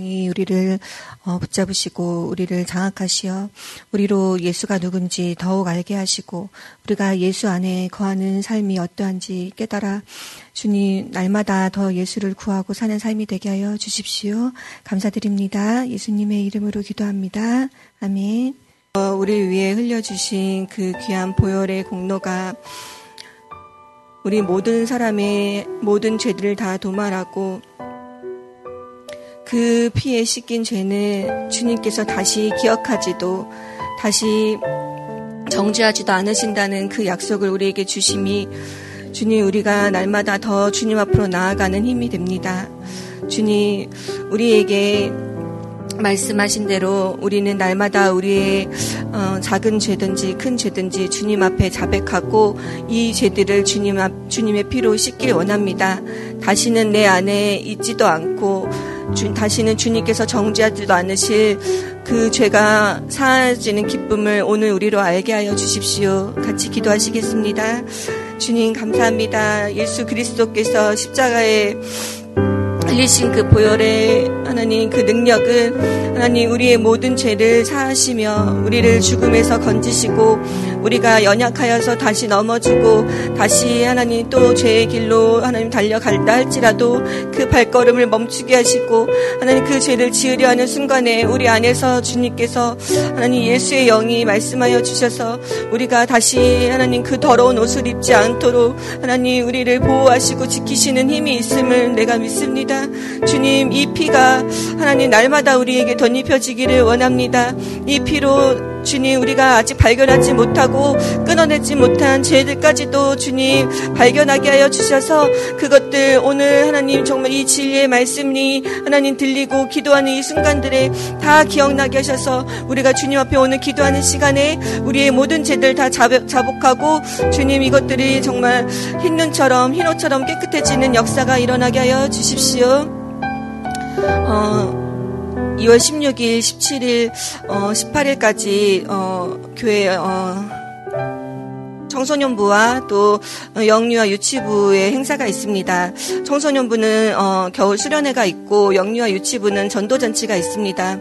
이 우리를 어, 붙잡으시고 우리를 장악하시어 우리로 예수가 누군지 더욱 알게 하시고 우리가 예수 안에 거하는 삶이 어떠한지 깨달아 주님 날마다 더 예수를 구하고 사는 삶이 되게 하여 주십시오. 감사드립니다. 예수님의 이름으로 기도합니다. 아멘. 어, 우리 위해 흘려주신 그 귀한 보혈의 공로가 우리 모든 사람의 모든 죄들을 다 도말하고 그 피에 씻긴 죄는 주님께서 다시 기억하지도 다시 정죄하지도 않으신다는 그 약속을 우리에게 주심이 주님 우리가 날마다 더 주님 앞으로 나아가는 힘이 됩니다. 주님 우리에게 말씀하신 대로 우리는 날마다 우리의 어, 작은 죄든지 큰 죄든지 주님 앞에 자백하고 이 죄들을 주님 앞 주님의 피로 씻길 원합니다. 다시는 내 안에 있지도 않고 주, 다시는 주님께서 정죄하지도 않으실 그 죄가 사라지는 기쁨을 오늘 우리로 알게 하여 주십시오. 같이 기도하시겠습니다. 주님 감사합니다. 예수 그리스도께서 십자가에 흘리신 그 보혈의 하나님 그 능력은 하나님 우리의 모든 죄를 사하시며 우리를 죽음에서 건지시고 우리가 연약하여서 다시 넘어지고 다시 하나님 또 죄의 길로 하나님 달려갈다 할지라도 그 발걸음을 멈추게 하시고 하나님 그 죄를 지으려 하는 순간에 우리 안에서 주님께서 하나님 예수의 영이 말씀하여 주셔서 우리가 다시 하나님 그 더러운 옷을 입지 않도록 하나님 우리를 보호하시고 지키시는 힘이 있음을 내가 믿습니다. 주님, 이 피가 하나님 날마다 우리에게 덧입혀지기를 원합니다. 이 피로 주님 우리가 아직 발견하지 못하고 끊어내지 못한 죄들까지도 주님 발견하게 하여 주셔서 그것들 오늘 하나님 정말 이 진리의 말씀이 하나님 들리고 기도하는 이 순간들에 다 기억나게 하셔서 우리가 주님 앞에 오늘 기도하는 시간에 우리의 모든 죄들 다 자복하고 주님 이것들이 정말 흰 눈처럼 흰 옷처럼 깨끗해지는 역사가 일어나게 하여 주십시오. 어, 2월 16일, 17일, 어, 18일까지 어, 교회 어, 청소년부와 또 영유아 유치부의 행사가 있습니다. 청소년부는 어, 겨울 수련회가 있고 영유아 유치부는 전도잔치가 있습니다.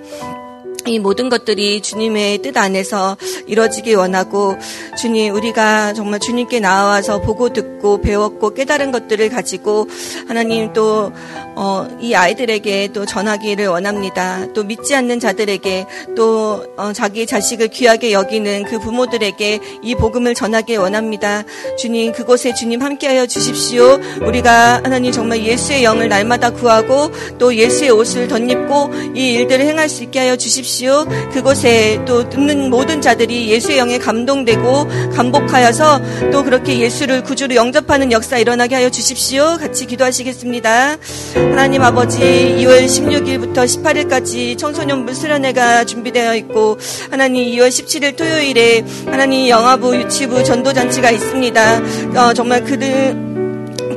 이 모든 것들이 주님의 뜻 안에서 이뤄지기 원하고 주님 우리가 정말 주님께 나와서 보고 듣고 배웠고 깨달은 것들을 가지고 하나님 또이 어, 아이들에게 또 전하기를 원합니다. 또 믿지 않는 자들에게 또 어, 자기 자식을 귀하게 여기는 그 부모들에게 이 복음을 전하기 원합니다. 주님 그곳에 주님 함께하여 주십시오. 우리가 하나님 정말 예수의 영을 날마다 구하고 또 예수의 옷을 덧입고 이 일들을 행할 수 있게 하여 주십시오. 주십시오. 그곳에 또 듣는 모든 자들이 예수의 영에 감동되고 감복하여서 또 그렇게 예수를 구주로 영접하는 역사 일어나게 하여 주십시오. 같이 기도하시겠습니다. 하나님 아버지 2월 16일부터 18일까지 청소년부 수련회가 준비되어 있고 하나님 2월 17일 토요일에 하나님 영화부 유치부 전도잔치가 있습니다. 어, 정말 그들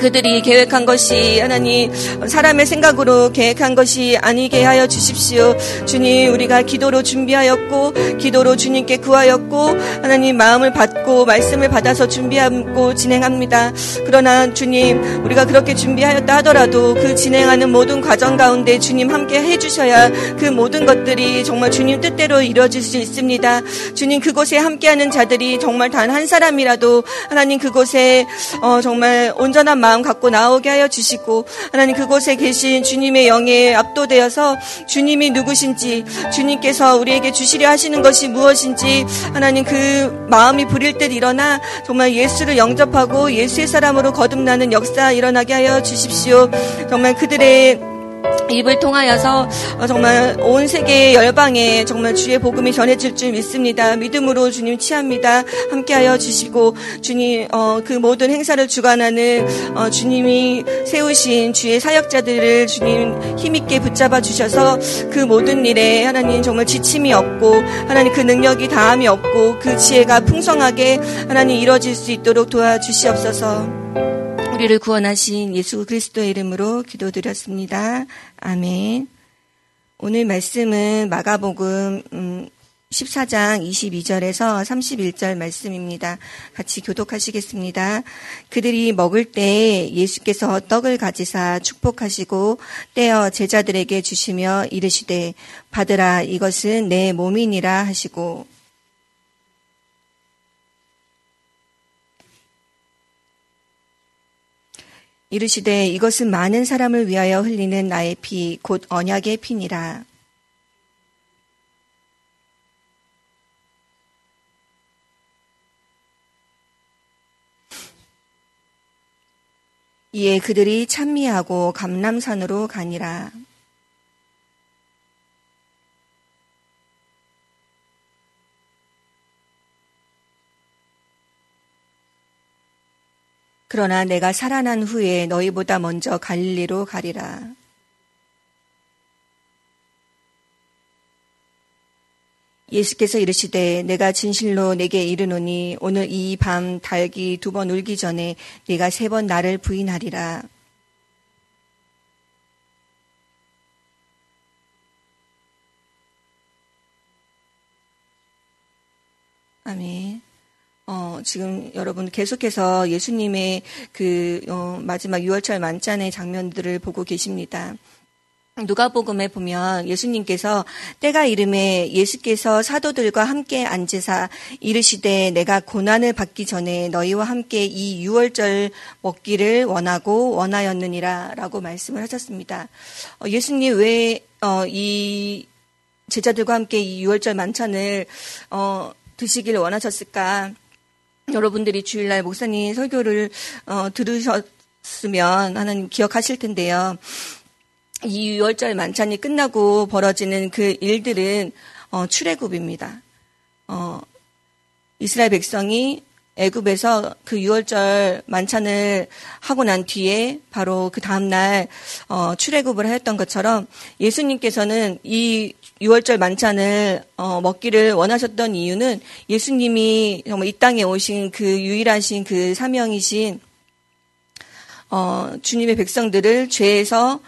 그들이 계획한 것이 하나님 사람의 생각으로 계획한 것이 아니게 하여 주십시오. 주님 우리가 기도로 준비하였고 기도로 주님께 구하였고 하나님 마음을 받고 말씀을 받아서 준비하고 진행합니다. 그러나 주님 우리가 그렇게 준비하였다 하더라도 그 진행하는 모든 과정 가운데 주님 함께 해주셔야 그 모든 것들이 정말 주님 뜻대로 이루어질 수 있습니다. 주님 그곳에 함께하는 자들이 정말 단 한 사람이라도 하나님 그곳에 어, 정말 온전한 마음 갖고 나오게 하여 주시고 하나님 그곳에 계신 주님의 영에 압도되어서 주님이 누구신지 주님께서 우리에게 주시려 하시는 것이 무엇인지 하나님 그 마음이 부릴 때 일어나 정말 예수를 영접하고 예수의 사람으로 거듭나는 역사 일어나게 하여 주십시오. 정말 그들의 입을 통하여서 어, 정말 온 세계 열방에 정말 주의 복음이 전해질 줄 믿습니다. 믿음으로 주님 취합니다. 함께하여 주시고 주님 어, 그 모든 행사를 주관하는 어, 주님이 세우신 주의 사역자들을 주님 힘있게 붙잡아 주셔서 그 모든 일에 하나님 정말 지침이 없고 하나님 그 능력이 다함이 없고 그 지혜가 풍성하게 하나님 이뤄질 수 있도록 도와주시옵소서. 우리를 구원하신 예수 그리스도의 이름으로 기도드렸습니다. 아멘. 오늘 말씀은 마가복음 14장 22절에서 31절 말씀입니다. 같이 교독하시겠습니다. 그들이 먹을 때 예수께서 떡을 가지사 축복하시고 떼어 제자들에게 주시며 이르시되 받으라 이것은 내 몸이니라 하시고 이르시되 이것은 많은 사람을 위하여 흘리는 나의 피 곧 언약의 피니라. 이에 그들이 찬미하고 감남산으로 가니라. 그러나 내가 살아난 후에 너희보다 먼저 갈릴리로 가리라. 예수께서 이르시되 내가 진실로 내게 이르노니 오늘 이 밤 달기 두 번 울기 전에 네가 세 번 나를 부인하리라. 아멘. 어, 지금 여러분 계속해서 예수님의 그 어, 마지막 6월절 만찬의 장면들을 보고 계십니다. 누가복음에 보면 예수님께서 때가 이름에 예수께서 사도들과 함께 앉으사 이르시되 내가 고난을 받기 전에 너희와 함께 이 유월절 먹기를 원하고 원하였느니라라고 말씀을 하셨습니다. 어, 예수님 왜이 어, 제자들과 함께 이 유월절 만찬을 어, 드시기를 원하셨을까? 여러분들이 주일날 목사님 설교를 어, 들으셨으면 하나님 기억하실 텐데요. 이 유월절 만찬이 끝나고 벌어지는 그 일들은 어, 출애굽입니다. 어, 이스라엘 백성이 애굽에서 그 유월절 만찬을 하고 난 뒤에 바로 그 다음 날 어, 출애굽을 하였던 것처럼 예수님께서는 이 유월절 만찬을 어, 먹기를 원하셨던 이유는 예수님이 정말 이 땅에 오신 그 유일하신 그 사명이신 어, 주님의 백성들을 죄에서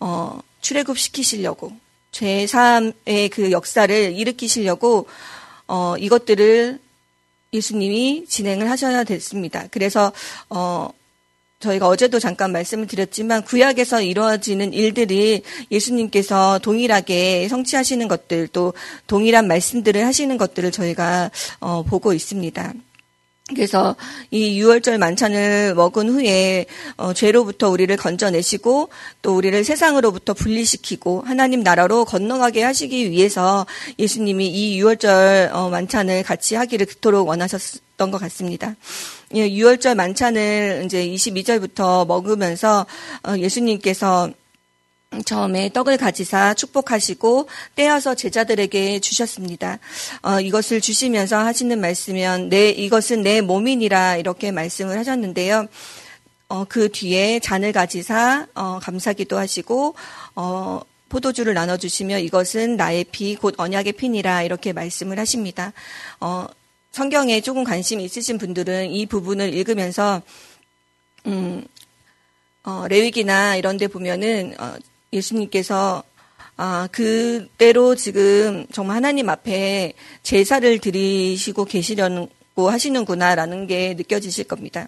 어, 출애굽 시키시려고 죄 사함의 그 역사를 일으키시려고 어, 이것들을 예수님이 진행을 하셔야 됐습니다. 그래서 어, 저희가 어제도 잠깐 말씀을 드렸지만 구약에서 이루어지는 일들이 예수님께서 동일하게 성취하시는 것들 또 동일한 말씀들을 하시는 것들을 저희가 어, 보고 있습니다. 그래서 이 6월절 만찬을 먹은 후에 어, 죄로부터 우리를 건져내시고 또 우리를 세상으로부터 분리시키고 하나님 나라로 건너가게 하시기 위해서 예수님이 이 6월절 어, 만찬을 같이 하기를 그토록 원하셨던 것 같습니다. 예, 6월절 만찬을 이제 22절부터 먹으면서 어, 예수님께서 처음에 떡을 가지사 축복하시고 떼어서 제자들에게 주셨습니다. 어, 이것을 주시면서 하시는 말씀이면 내 이것은 내 몸이니라 이렇게 말씀을 하셨는데요. 어, 그 뒤에 잔을 가지사 어, 감사기도 하시고 어, 포도주를 나눠주시며 이것은 나의 피 곧 언약의 피니라 이렇게 말씀을 하십니다. 어, 성경에 조금 관심이 있으신 분들은 이 부분을 읽으면서 음, 어, 레위기나 이런 데 보면은 어, 예수님께서 아, 그대로 지금 정말 하나님 앞에 제사를 드리시고 계시려고 하시는구나라는 게 느껴지실 겁니다.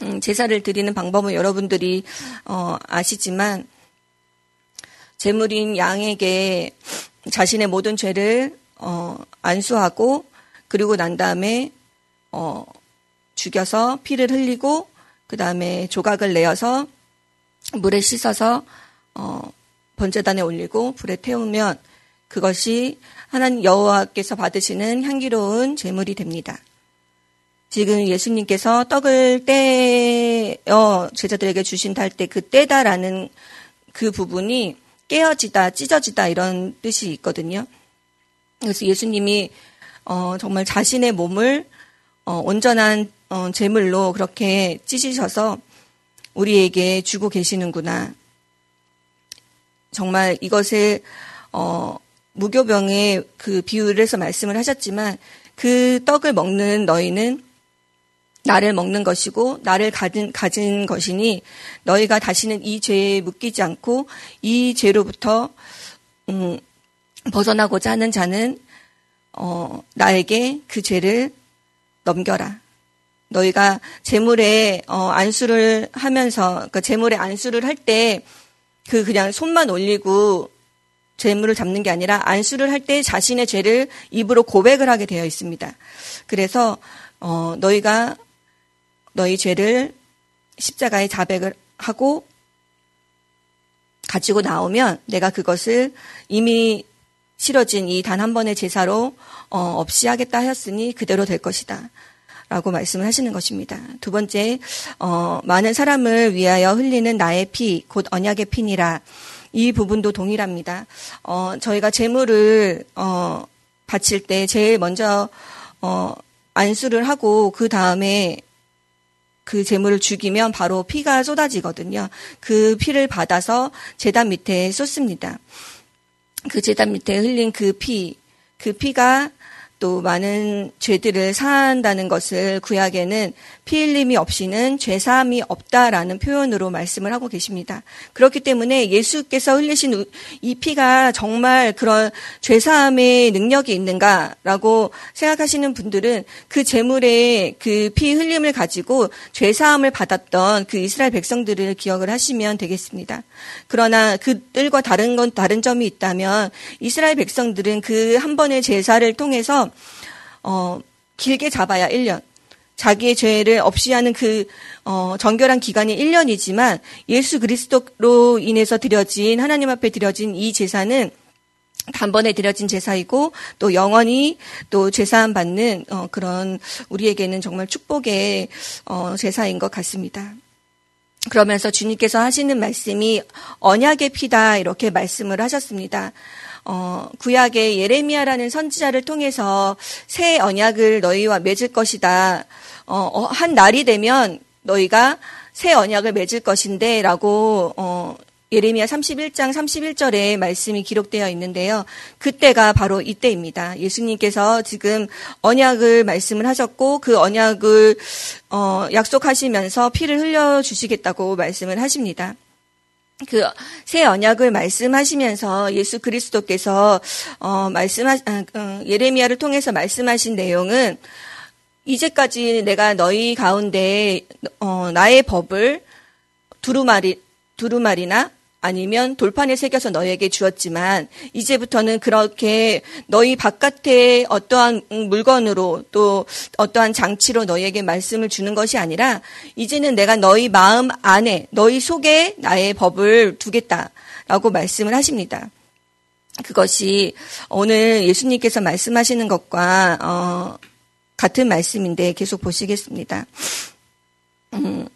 음, 제사를 드리는 방법은 여러분들이 어, 아시지만 제물인 양에게 자신의 모든 죄를 어, 안수하고 그리고 난 다음에 어, 죽여서 피를 흘리고 그 다음에 조각을 내어서 물에 씻어서 어, 번제단에 올리고 불에 태우면 그것이 하나님 여호와께서 받으시는 향기로운 제물이 됩니다. 지금 예수님께서 떡을 떼어 제자들에게 주신다 할 때 그 떼다라는 그 부분이 깨어지다, 찢어지다 이런 뜻이 있거든요. 그래서 예수님이 어, 정말 자신의 몸을 어, 온전한 어, 제물로 그렇게 찢으셔서 우리에게 주고 계시는구나. 정말 이것을 어, 무교병의 그 비유를 해서 말씀을 하셨지만 그 떡을 먹는 너희는 나를 먹는 것이고 나를 가진, 가진 것이니 너희가 다시는 이 죄에 묶이지 않고 이 죄로부터 음, 벗어나고자 하는 자는 어, 나에게 그 죄를 넘겨라. 너희가 재물에 어, 안수를 하면서 그러니까 재물에 안수를 할때 그 그냥 손만 올리고 재물을 잡는 게 아니라 안수를 할 때 자신의 죄를 입으로 고백을 하게 되어 있습니다. 그래서 어, 너희가 너희 죄를 십자가에 자백을 하고 가지고 나오면 내가 그것을 이미 치러진 이 단 한 번의 제사로 어, 없이 하겠다 하였으니 그대로 될 것이다. 라고 말씀을 하시는 것입니다. 두 번째, 어, 많은 사람을 위하여 흘리는 나의 피, 곧 언약의 피니라. 이 부분도 동일합니다. 어, 저희가 재물을, 어, 바칠 때 제일 먼저, 어, 안수를 하고 그 다음에 그 재물을 죽이면 바로 피가 쏟아지거든요. 그 피를 받아서 재단 밑에 쏟습니다. 그 재단 밑에 흘린 그 피, 그 피가 또 많은 죄들을 사한다는 것을 구약에는 피 흘림이 없이는 죄 사함이 없다라는 표현으로 말씀을 하고 계십니다. 그렇기 때문에 예수께서 흘리신 이 피가 정말 그런 죄 사함의 능력이 있는가라고 생각하시는 분들은 그 제물의 그 피 흘림을 가지고 죄 사함을 받았던 그 이스라엘 백성들을 기억을 하시면 되겠습니다. 그러나 그들과 다른 건 다른 점이 있다면 이스라엘 백성들은 그 한 번의 제사를 통해서 어, 길게 잡아야 1년. 자기의 죄를 없이 하는 그 어, 정결한 기간이 1년이지만 예수 그리스도로 인해서 드려진 하나님 앞에 드려진 이 제사는 단번에 드려진 제사이고 또 영원히 또 제사함 받는 어, 그런 우리에게는 정말 축복의 어, 제사인 것 같습니다. 그러면서 주님께서 하시는 말씀이 언약의 피다 이렇게 말씀을 하셨습니다. 어, 구약의 예레미야라는 선지자를 통해서 새 언약을 너희와 맺을 것이다. 어, 어, 한 날이 되면 너희가 새 언약을 맺을 것인데 라고 어, 예레미야 31장 31절에 말씀이 기록되어 있는데요. 그때가 바로 이때입니다. 예수님께서 지금 언약을 말씀을 하셨고 그 언약을 어, 약속하시면서 피를 흘려 주시겠다고 말씀을 하십니다. 그 새 언약을 말씀하시면서 예수 그리스도께서 어 말씀하 아, 어, 예레미야를 통해서 말씀하신 내용은 이제까지 내가 너희 가운데 어 나의 법을 두루마리 두루마리나 아니면 돌판에 새겨서 너에게 주었지만 이제부터는 그렇게 너희 바깥에 어떠한 물건으로 또 어떠한 장치로 너희에게 말씀을 주는 것이 아니라 이제는 내가 너희 마음 안에 너희 속에 나의 법을 두겠다라고 말씀을 하십니다. 그것이 오늘 예수님께서 말씀하시는 것과 어, 같은 말씀인데 계속 보시겠습니다. 음,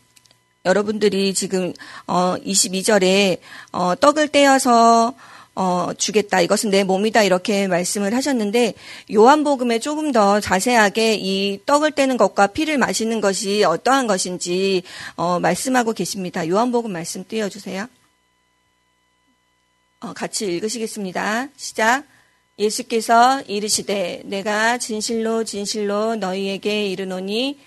여러분들이 지금 어 22절에 어 떡을 떼어서 어, 주겠다. 이것은 내 몸이다. 이렇게 말씀을 하셨는데, 요한복음에 조금 더 자세하게 이 떡을 떼는 것과 피를 마시는 것이 어떠한 것인지, 어, 말씀하고 계십니다. 요한복음 말씀 띄워 주세요. 어, 같이 읽으시겠습니다. 시작. 예수께서 이르시되, 내가 진실로 진실로 너희에게 이르노니,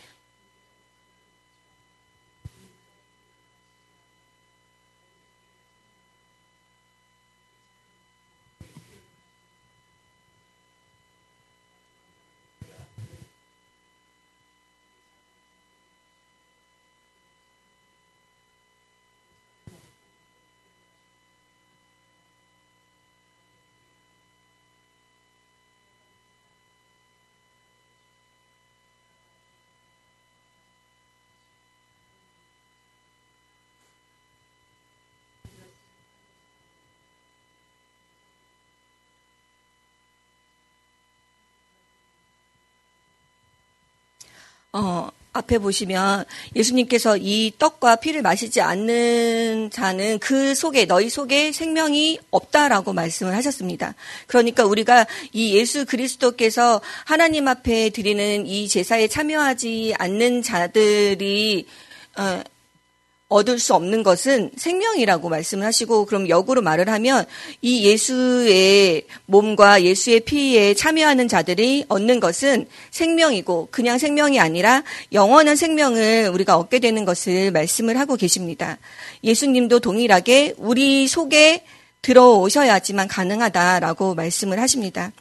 어, 앞에 보시면 예수님께서 이 떡과 피를 마시지 않는 자는 그 속에 너희 속에 생명이 없다라고 말씀을 하셨습니다. 그러니까 우리가 이 예수 그리스도께서 하나님 앞에 드리는 이 제사에 참여하지 않는 자들이 어, 얻을 수 없는 것은 생명이라고 말씀을 하시고 그럼 역으로 말을 하면 이 예수의 몸과 예수의 피에 참여하는 자들이 얻는 것은 생명이고 그냥 생명이 아니라 영원한 생명을 우리가 얻게 되는 것을 말씀을 하고 계십니다. 예수님도 동일하게 우리 속에 들어오셔야지만 가능하다라고 말씀을 하십니다.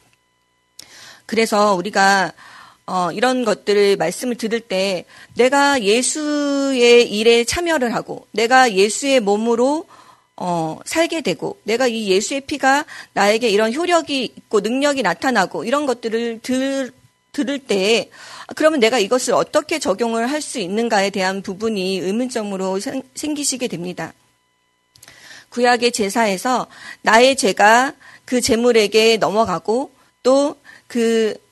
그래서 우리가 어, 이런 것들을 말씀을 들을 때 내가 예수의 일에 참여를 하고 내가 예수의 몸으로 어, 살게 되고 내가 이 예수의 피가 나에게 이런 효력이 있고 능력이 나타나고 이런 것들을 들, 들을 때 그러면 내가 이것을 어떻게 적용을 할 수 있는가에 대한 부분이 의문점으로 생기시게 됩니다. 구약의 제사에서 나의 죄가 그 재물에게 넘어가고 또그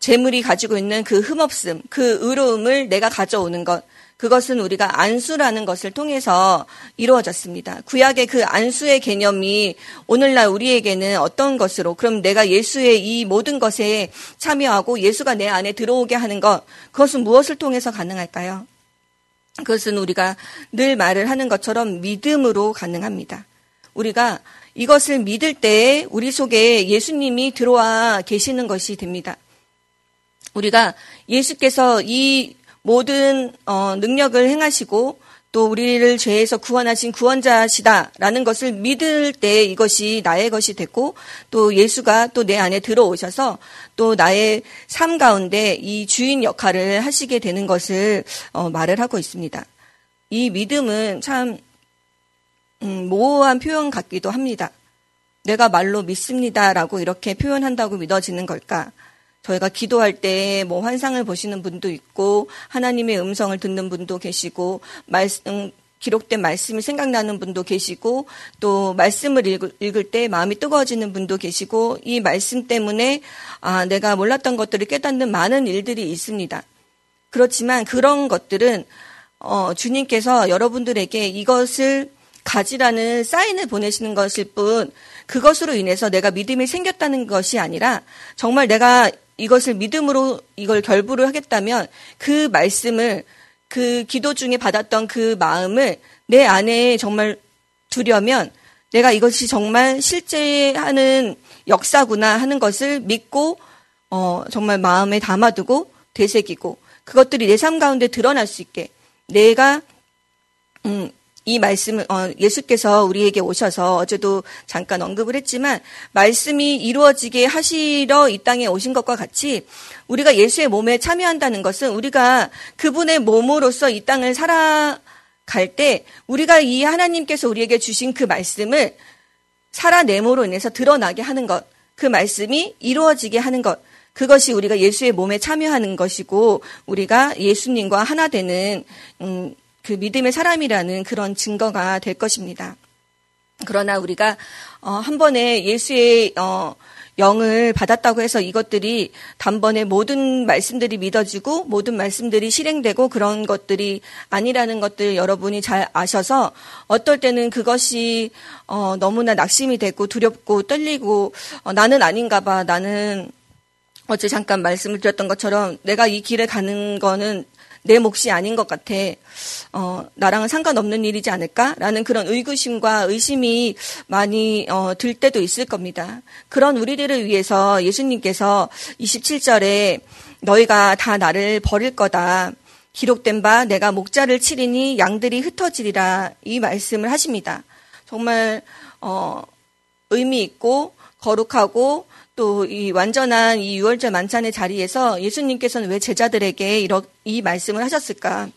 재물이 가지고 있는 그 흠없음, 그 의로움을 내가 가져오는 것, 그것은 우리가 안수라는 것을 통해서 이루어졌습니다. 구약의 그 안수의 개념이 오늘날 우리에게는 어떤 것으로, 그럼 내가 예수의 이 모든 것에 참여하고 예수가 내 안에 들어오게 하는 것, 그것은 무엇을 통해서 가능할까요? 그것은 우리가 늘 말을 하는 것처럼 믿음으로 가능합니다. 우리가 이것을 믿을 때 우리 속에 예수님이 들어와 계시는 것이 됩니다. 우리가 예수께서 이 모든 어, 능력을 행하시고 또 우리를 죄에서 구원하신 구원자시다라는 것을 믿을 때 이것이 나의 것이 됐고 또 예수가 또 내 안에 들어오셔서 또 나의 삶 가운데 이 주인 역할을 하시게 되는 것을 어, 말을 하고 있습니다. 이 믿음은 참 음, 모호한 표현 같기도 합니다. 내가 말로 믿습니다라고 이렇게 표현한다고 믿어지는 걸까? 저희가 기도할 때 뭐 환상을 보시는 분도 있고 하나님의 음성을 듣는 분도 계시고 말씀 기록된 말씀이 생각나는 분도 계시고 또 말씀을 읽을, 읽을, 때 마음이 뜨거워지는 분도 계시고 이 말씀 때문에 아 내가 몰랐던 것들을 깨닫는 많은 일들이 있습니다. 그렇지만 그런 것들은 어, 주님께서 여러분들에게 이것을 가지라는 사인을 보내시는 것일 뿐 그것으로 인해서 내가 믿음이 생겼다는 것이 아니라 정말 내가 이것을 믿음으로 이걸 결부를 하겠다면 그 말씀을 그 기도 중에 받았던 그 마음을 내 안에 정말 두려면 내가 이것이 정말 실제 하는 역사구나 하는 것을 믿고 어 정말 마음에 담아두고 되새기고 그것들이 내 삶 가운데 드러날 수 있게 내가 음, 이 말씀을 어, 예수께서 우리에게 오셔서 어제도 잠깐 언급을 했지만 말씀이 이루어지게 하시러 이 땅에 오신 것과 같이 우리가 예수의 몸에 참여한다는 것은 우리가 그분의 몸으로서 이 땅을 살아갈 때 우리가 이 하나님께서 우리에게 주신 그 말씀을 살아내므로 인해서 드러나게 하는 것, 그 말씀이 이루어지게 하는 것, 그것이 우리가 예수의 몸에 참여하는 것이고 우리가 예수님과 하나 되는 음, 그 믿음의 사람이라는 그런 증거가 될 것입니다. 그러나 우리가 어, 한 번에 예수의 어, 영을 받았다고 해서 이것들이 단번에 모든 말씀들이 믿어지고 모든 말씀들이 실행되고 그런 것들이 아니라는 것들 여러분이 잘 아셔서 어떨 때는 그것이 어, 너무나 낙심이 되고 두렵고 떨리고 어, 나는 아닌가 봐 나는 어제 잠깐 말씀을 드렸던 것처럼 내가 이 길에 가는 거는 내 몫이 아닌 것 같아. 어, 나랑은 상관없는 일이지 않을까라는 그런 의구심과 의심이 많이 어, 들 때도 있을 겁니다. 그런 우리들을 위해서 예수님께서 27절에 너희가 다 나를 버릴 거다. 기록된 바 내가 목자를 치리니 양들이 흩어지리라 이 말씀을 하십니다. 정말 어, 의미 있고 거룩하고 또 이 완전한 이 유월절 만찬의 자리에서 예수님께서는 왜 제자들에게 이 말씀을 하셨을까?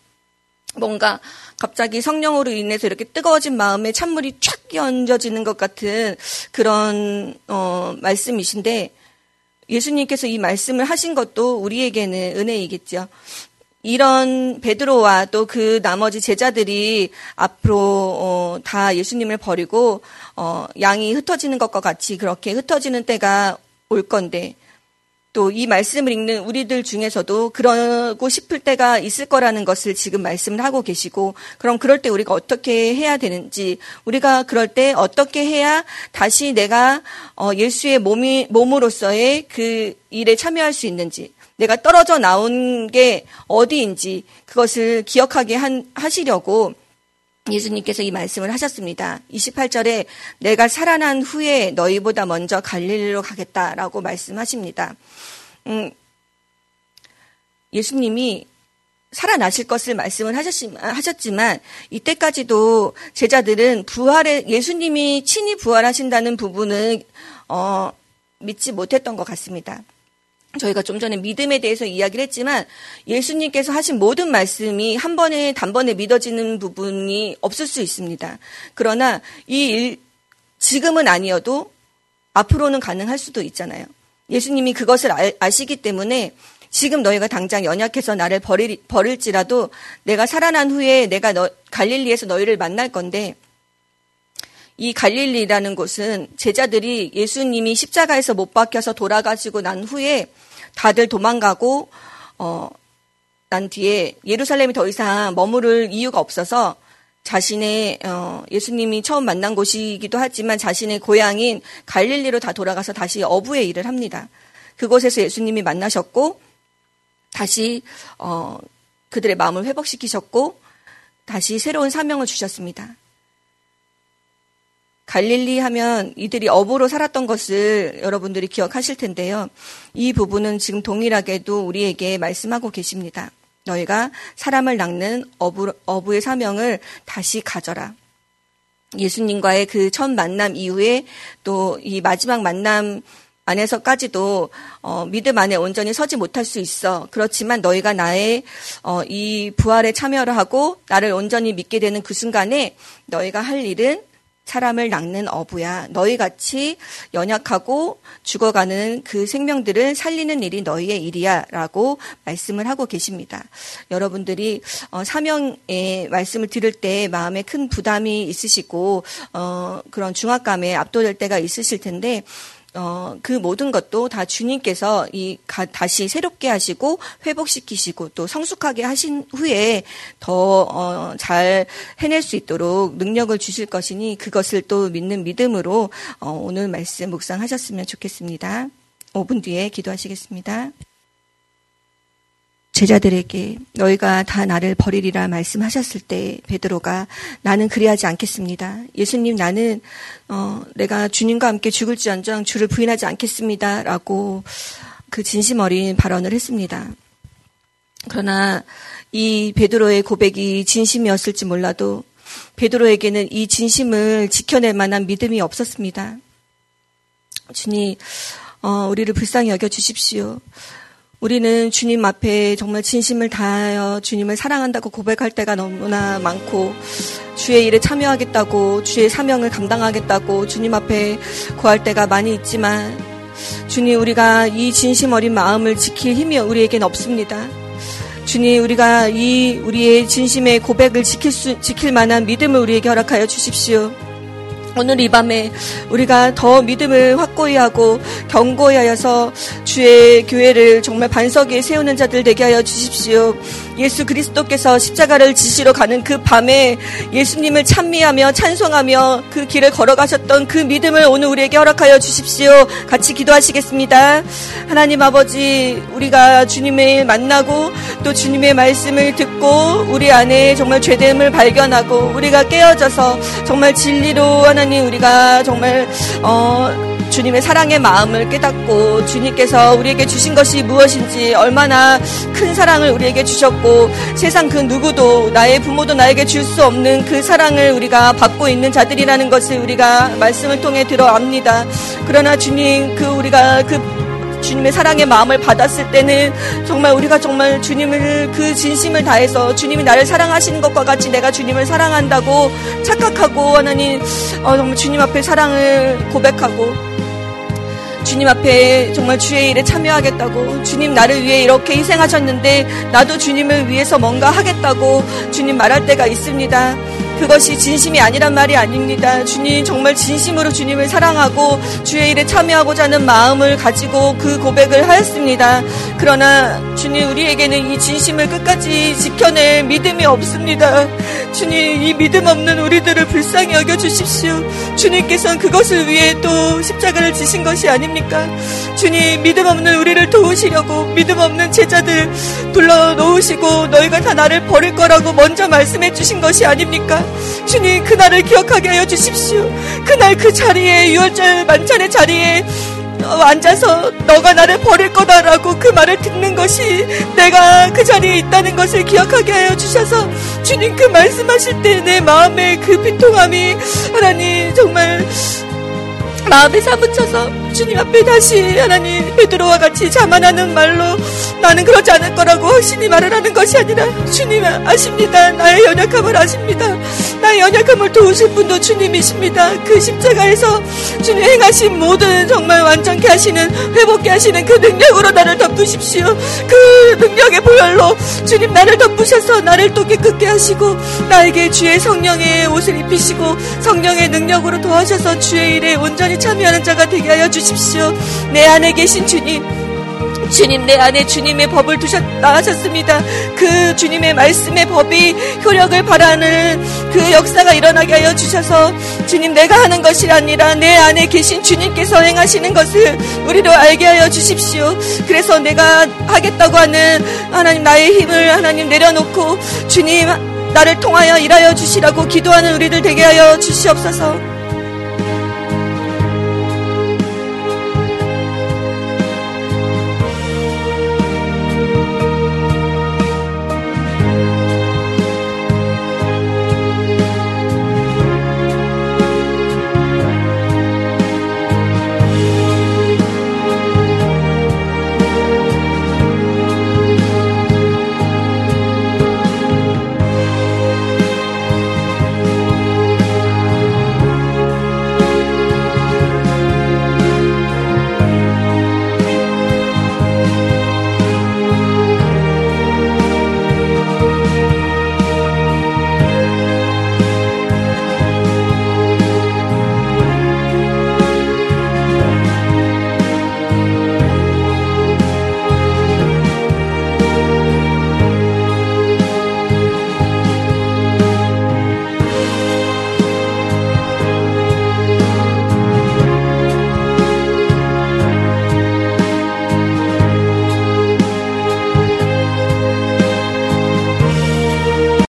뭔가 갑자기 성령으로 인해서 이렇게 뜨거워진 마음에 찬물이 촥 끼얹어지는 것 같은 그런 어, 말씀이신데 예수님께서 이 말씀을 하신 것도 우리에게는 은혜이겠죠. 이런 베드로와 또 그 나머지 제자들이 앞으로 어, 다 예수님을 버리고 어, 양이 흩어지는 것과 같이 그렇게 흩어지는 때가 올 건데 또 이 말씀을 읽는 우리들 중에서도 그러고 싶을 때가 있을 거라는 것을 지금 말씀을 하고 계시고 그럼 그럴 때 우리가 어떻게 해야 되는지 우리가 그럴 때 어떻게 해야 다시 내가 어, 예수의 몸이 몸으로서의 그 일에 참여할 수 있는지 내가 떨어져 나온 게 어디인지 그것을 기억하게 한, 하시려고 예수님께서 이 말씀을 하셨습니다. 28절에 내가 살아난 후에 너희보다 먼저 갈릴리로 가겠다라고 말씀하십니다. 음, 예수님이 살아나실 것을 말씀을 하셨지만 이때까지도 제자들은 부활에 예수님이 친히 부활하신다는 부분을 어, 믿지 못했던 것 같습니다. 저희가 좀 전에 믿음에 대해서 이야기를 했지만 예수님께서 하신 모든 말씀이 한 번에 단번에 믿어지는 부분이 없을 수 있습니다. 그러나 이 일, 지금은 아니어도 앞으로는 가능할 수도 있잖아요. 예수님이 그것을 알, 아시기 때문에 지금 너희가 당장 연약해서 나를 버릴, 버릴지라도 내가 살아난 후에 내가 너, 갈릴리에서 너희를 만날 건데 이 갈릴리라는 곳은 제자들이 예수님이 십자가에서 못 박혀서 돌아가시고 난 후에 다들 도망가고 어, 난 뒤에 예루살렘이 더 이상 머무를 이유가 없어서 자신의 어, 예수님이 처음 만난 곳이기도 하지만 자신의 고향인 갈릴리로 다 돌아가서 다시 어부의 일을 합니다. 그곳에서 예수님이 만나셨고 다시 어, 그들의 마음을 회복시키셨고 다시 새로운 사명을 주셨습니다. 갈릴리 하면 이들이 어부로 살았던 것을 여러분들이 기억하실 텐데요. 이 부분은 지금 동일하게도 우리에게 말씀하고 계십니다. 너희가 사람을 낚는 어부, 어부의 사명을 다시 가져라. 예수님과의 그 첫 만남 이후에 또 이 마지막 만남 안에서까지도 어, 믿음 안에 온전히 서지 못할 수 있어. 그렇지만 너희가 나의 어, 이 부활에 참여를 하고 나를 온전히 믿게 되는 그 순간에 너희가 할 일은 사람을 낚는 어부야. 너희 같이 연약하고 죽어가는 그 생명들을 살리는 일이 너희의 일이야. 라고 말씀을 하고 계십니다. 여러분들이 어, 사명의 말씀을 들을 때 마음에 큰 부담이 있으시고 어, 그런 중압감에 압도될 때가 있으실 텐데 어, 그 모든 것도 다 주님께서 이 가, 다시 새롭게 하시고 회복시키시고 또 성숙하게 하신 후에 더잘 어, 해낼 수 있도록 능력을 주실 것이니 그것을 또 믿는 믿음으로 어, 오늘 말씀 묵상하셨으면 좋겠습니다. 5분 뒤에 기도하시겠습니다. 제자들에게 너희가 다 나를 버리리라 말씀하셨을 때 베드로가 나는 그리하지 않겠습니다. 예수님 나는 어, 내가 주님과 함께 죽을지언정 주를 부인하지 않겠습니다라고 그 진심 어린 발언을 했습니다. 그러나 이 베드로의 고백이 진심이었을지 몰라도 베드로에게는 이 진심을 지켜낼 만한 믿음이 없었습니다. 주님, 어, 우리를 불쌍히 여겨 주십시오. 우리는 주님 앞에 정말 진심을 다하여 주님을 사랑한다고 고백할 때가 너무나 많고 주의 일에 참여하겠다고 주의 사명을 감당하겠다고 주님 앞에 구할 때가 많이 있지만 주님 우리가 이 진심 어린 마음을 지킬 힘이 우리에겐 없습니다. 주님 우리가 이 우리의 진심의 고백을 지킬 수 지킬 만한 믿음을 우리에게 허락하여 주십시오. 오늘 이 밤에 우리가 더 믿음을 확고히 하고 견고히 하여서 주의 교회를 정말 반석에 세우는 자들 되게 하여 주십시오. 예수 그리스도께서 십자가를 지시러 가는 그 밤에 예수님을 찬미하며 찬송하며 그 길을 걸어가셨던 그 믿음을 오늘 우리에게 허락하여 주십시오. 같이 기도하시겠습니다. 하나님 아버지, 우리가 주님을 만나고 또 주님의 말씀을 듣고 우리 안에 정말 죄됨을 발견하고 우리가 깨어져서 정말 진리로 하나님 우리가 정말 어 주님의 사랑의 마음을 깨닫고 주님께서 우리에게 주신 것이 무엇인지 얼마나 큰 사랑을 우리에게 주셨고 세상 그 누구도 나의 부모도 나에게 줄 수 없는 그 사랑을 우리가 받고 있는 자들이라는 것을 우리가 말씀을 통해 들어압니다. 그러나 주님 그 우리가 그 주님의 사랑의 마음을 받았을 때는 정말 우리가 정말 주님을 그 진심을 다해서 주님이 나를 사랑하시는 것과 같이 내가 주님을 사랑한다고 착각하고 하나님 어, 정말 주님 앞에 사랑을 고백하고 주님 앞에 정말 주의 일에 참여하겠다고 주님 나를 위해 이렇게 희생하셨는데 나도 주님을 위해서 뭔가 하겠다고 주님 말할 때가 있습니다. 그것이 진심이 아니란 말이 아닙니다. 주님 정말 진심으로 주님을 사랑하고 주의 일에 참여하고자 하는 마음을 가지고 그 고백을 하였습니다. 그러나 주님 우리에게는 이 진심을 끝까지 지켜낼 믿음이 없습니다. 주님 이 믿음 없는 우리들을 불쌍히 여겨 주십시오. 주님께서는 그것을 위해 또 십자가를 지신 것이 아닙니까? 주님 믿음 없는 우리를 도우시려고 믿음 없는 제자들 불러 놓으시고 너희가 다 나를 버릴 거라고 먼저 말씀해 주신 것이 아닙니까? 주님 그날을 기억하게 하여 주십시오. 그날 그 자리에 유월절 만찬의 자리에 앉아서 너가 나를 버릴 거다라고 그 말을 듣는 것이 내가 그 자리에 있다는 것을 기억하게 하여 주셔서 주님 그 말씀하실 때 내 마음의 그 비통함이 하나님 정말 마음에 사무쳐서 주님 앞에 다시 하나님 베드로와 같이 자만하는 말로 나는 그러지 않을 거라고 확신히 말을 하는 것이 아니라 주님 아십니다. 나의 연약함을 아십니다. 나의 연약함을 도우실 분도 주님이십니다. 그 십자가에서 주님 행하신 모든 정말 완전케 하시는 회복케 하시는 그 능력으로 나를 덮으십시오. 그 능력의 보혈로 주님 나를 덮으셔서 나를 또 깨끗게 하시고 나에게 주의 성령의 옷을 입히시고 성령의 능력으로 도와셔서 주의 일에 온전히 참여하는 자가 되게 하여 주 십시오. 내 안에 계신 주님 주님 내 안에 주님의 법을 두셨다 하셨습니다. 그 주님의 말씀의 법이 효력을 발하는 그 역사가 일어나게 하여 주셔서 주님 내가 하는 것이 아니라 내 안에 계신 주님께서 행하시는 것을 우리로 알게 하여 주십시오. 그래서 내가 하겠다고 하는 하나님 나의 힘을 하나님 내려놓고 주님 나를 통하여 일하여 주시라고 기도하는 우리들 되게 하여 주시옵소서.